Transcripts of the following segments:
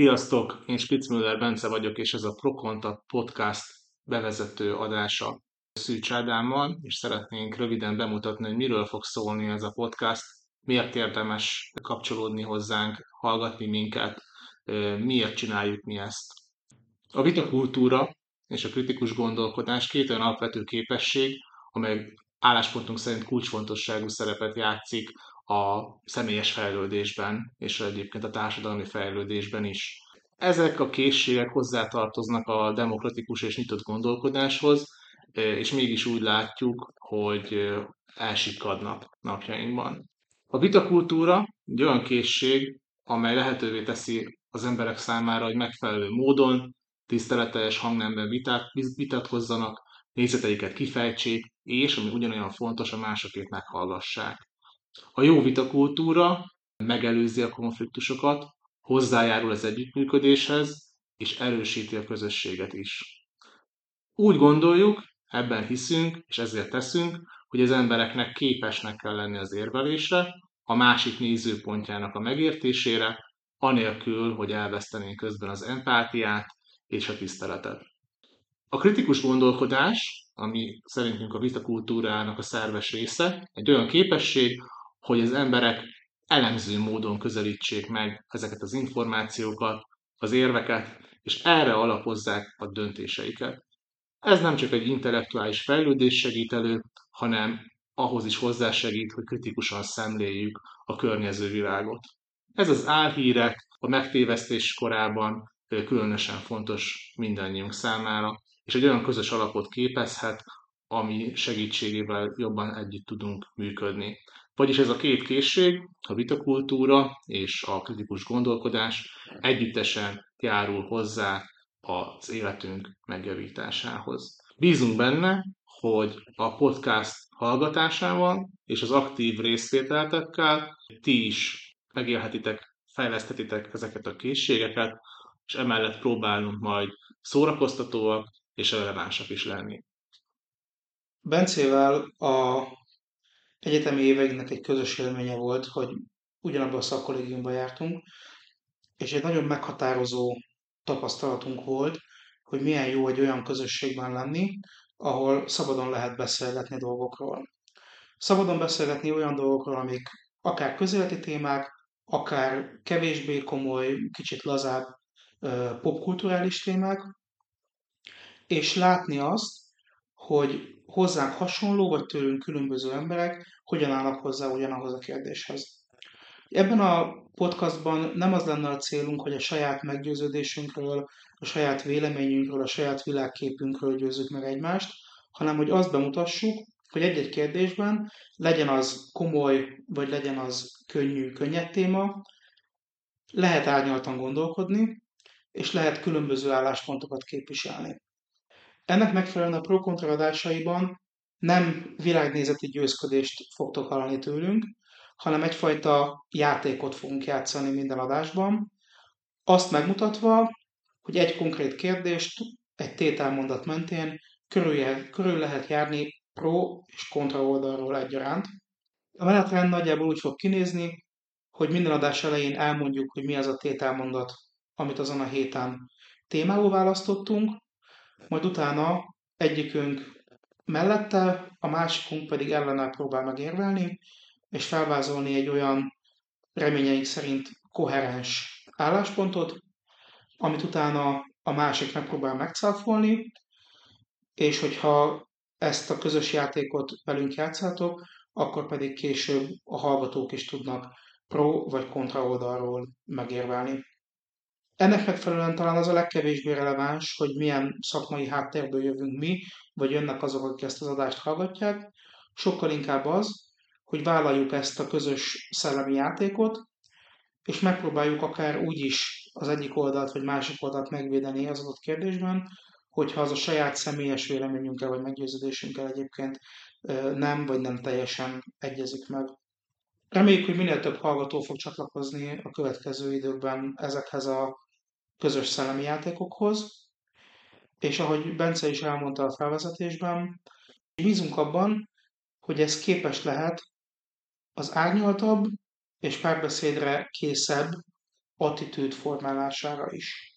Sziasztok, én Spitzmüller Bence vagyok, és ez a ProContact Podcast bevezető adása Szűcs Ádámmal, és szeretnénk röviden bemutatni, hogy miről fog szólni ez a podcast, miért érdemes kapcsolódni hozzánk, hallgatni minket, miért csináljuk mi ezt. A vitakultúra és a kritikus gondolkodás két olyan alapvető képesség, amely álláspontunk szerint kulcsfontosságú szerepet játszik a személyes fejlődésben, és egyébként a társadalmi fejlődésben is. Ezek a készségek hozzátartoznak a demokratikus és nyitott gondolkodáshoz, és mégis úgy látjuk, hogy elsikadnak napjainkban. A vitakultúra egy olyan készség, amely lehetővé teszi az emberek számára, hogy megfelelő módon, tiszteletes hangnemben vitát, vitatkozzanak, nézeteiket kifejtsék, és, ami ugyanolyan fontos, a másokét meghallgassák. A jó vitakultúra megelőzi a konfliktusokat, hozzájárul az együttműködéshez, és erősíti a közösséget is. Úgy gondoljuk, ebben hiszünk, és ezért teszünk, hogy az embereknek képesnek kell lenni az érvelésre, a másik nézőpontjának a megértésére, anélkül, hogy elvesztenénk közben az empátiát és a tiszteletet. A kritikus gondolkodás, ami szerintünk a vitakultúrának a szerves része, egy olyan képesség, hogy az emberek elemző módon közelítsék meg ezeket az információkat, az érveket, és erre alapozzák a döntéseiket. Ez nem csak egy intellektuális fejlődés segít elő, hanem ahhoz is hozzásegít, hogy kritikusan szemléljük a környező világot. Ez az álhírek a megtévesztés korában különösen fontos mindannyiunk számára, és egy olyan közös alapot képezhet, ami segítségével jobban együtt tudunk működni. Vagyis ez a két készség, a vitakultúra és a kritikus gondolkodás együttesen járul hozzá az életünk megjavításához. Bízunk benne, hogy a podcast hallgatásával és az aktív részvételtekkel ti is megélhetitek, fejleszthetitek ezeket a készségeket, és emellett próbálunk majd szórakoztatóak és relevánsak is lenni. Bencével a egyetemi éveinknek egy közös élménye volt, hogy ugyanabban a szakkollégiumban jártunk, és egy nagyon meghatározó tapasztalatunk volt, hogy milyen jó egy olyan közösségben lenni, ahol szabadon lehet beszélgetni dolgokról. Szabadon beszélgetni olyan dolgokról, amik akár közéleti témák, akár kevésbé komoly, kicsit lazább popkulturális témák, és látni azt, hogy hozzánk hasonló, vagy tőlünk különböző emberek hogyan állnak hozzá ugyanahoz a kérdéshez. Ebben a podcastban nem az lenne a célunk, hogy a saját meggyőződésünkről, a saját véleményünkről, a saját világképünkről győzzük meg egymást, hanem hogy azt bemutassuk, hogy egy-egy kérdésben legyen az komoly, vagy legyen az könnyű, könnyed téma, lehet árnyaltan gondolkodni, és lehet különböző álláspontokat képviselni. Ennek megfelelően a pro adásaiban nem világnézeti győzködést fogtok hallani tőlünk, hanem egyfajta játékot fogunk játszani minden adásban, azt megmutatva, hogy egy konkrét kérdést egy tételmondat mentén körül, körül lehet járni pro és kontra oldalról egyaránt. A menetrend nagyjából úgy fog kinézni, hogy minden adás elején elmondjuk, hogy mi az a tételmondat, amit azon a héten témául választottunk, majd utána egyikünk mellette, a másikunk pedig ellene próbál megérvelni, és felvázolni egy olyan reményeink szerint koherens álláspontot, amit utána a másik megpróbál megcáfolni, és hogyha ezt a közös játékot velünk játszátok, akkor pedig később a hallgatók is tudnak pro vagy kontra oldalról megérvelni. Ennek megfelelően talán az a legkevésbé releváns, hogy milyen szakmai háttérből jövünk mi, vagy jönnek azok, akik ezt az adást hallgatják, sokkal inkább az, hogy vállaljuk ezt a közös szellemi játékot, és megpróbáljuk akár úgy is az egyik oldalt vagy másik oldalt megvédeni az adott kérdésben, hogyha az a saját személyes véleményünkkel vagy meggyőződésünkkel egyébként nem vagy nem teljesen egyezik meg. Reméljük, hogy minél több hallgató fog csatlakozni a következő időkben ezekhez a közös szellemi játékokhoz, és ahogy Bence is elmondta a felvezetésben, bízunk abban, hogy ez képes lehet az árnyaltabb és párbeszédre készebb attitűd formálására is.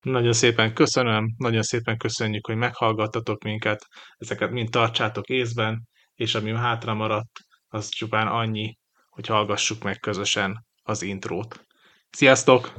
Nagyon szépen köszönöm, nagyon szépen köszönjük, hogy meghallgattatok minket, ezeket mind tartsátok észben, és ami hátra maradt, az csupán annyi, hogy hallgassuk meg közösen az intrót. Sziasztok!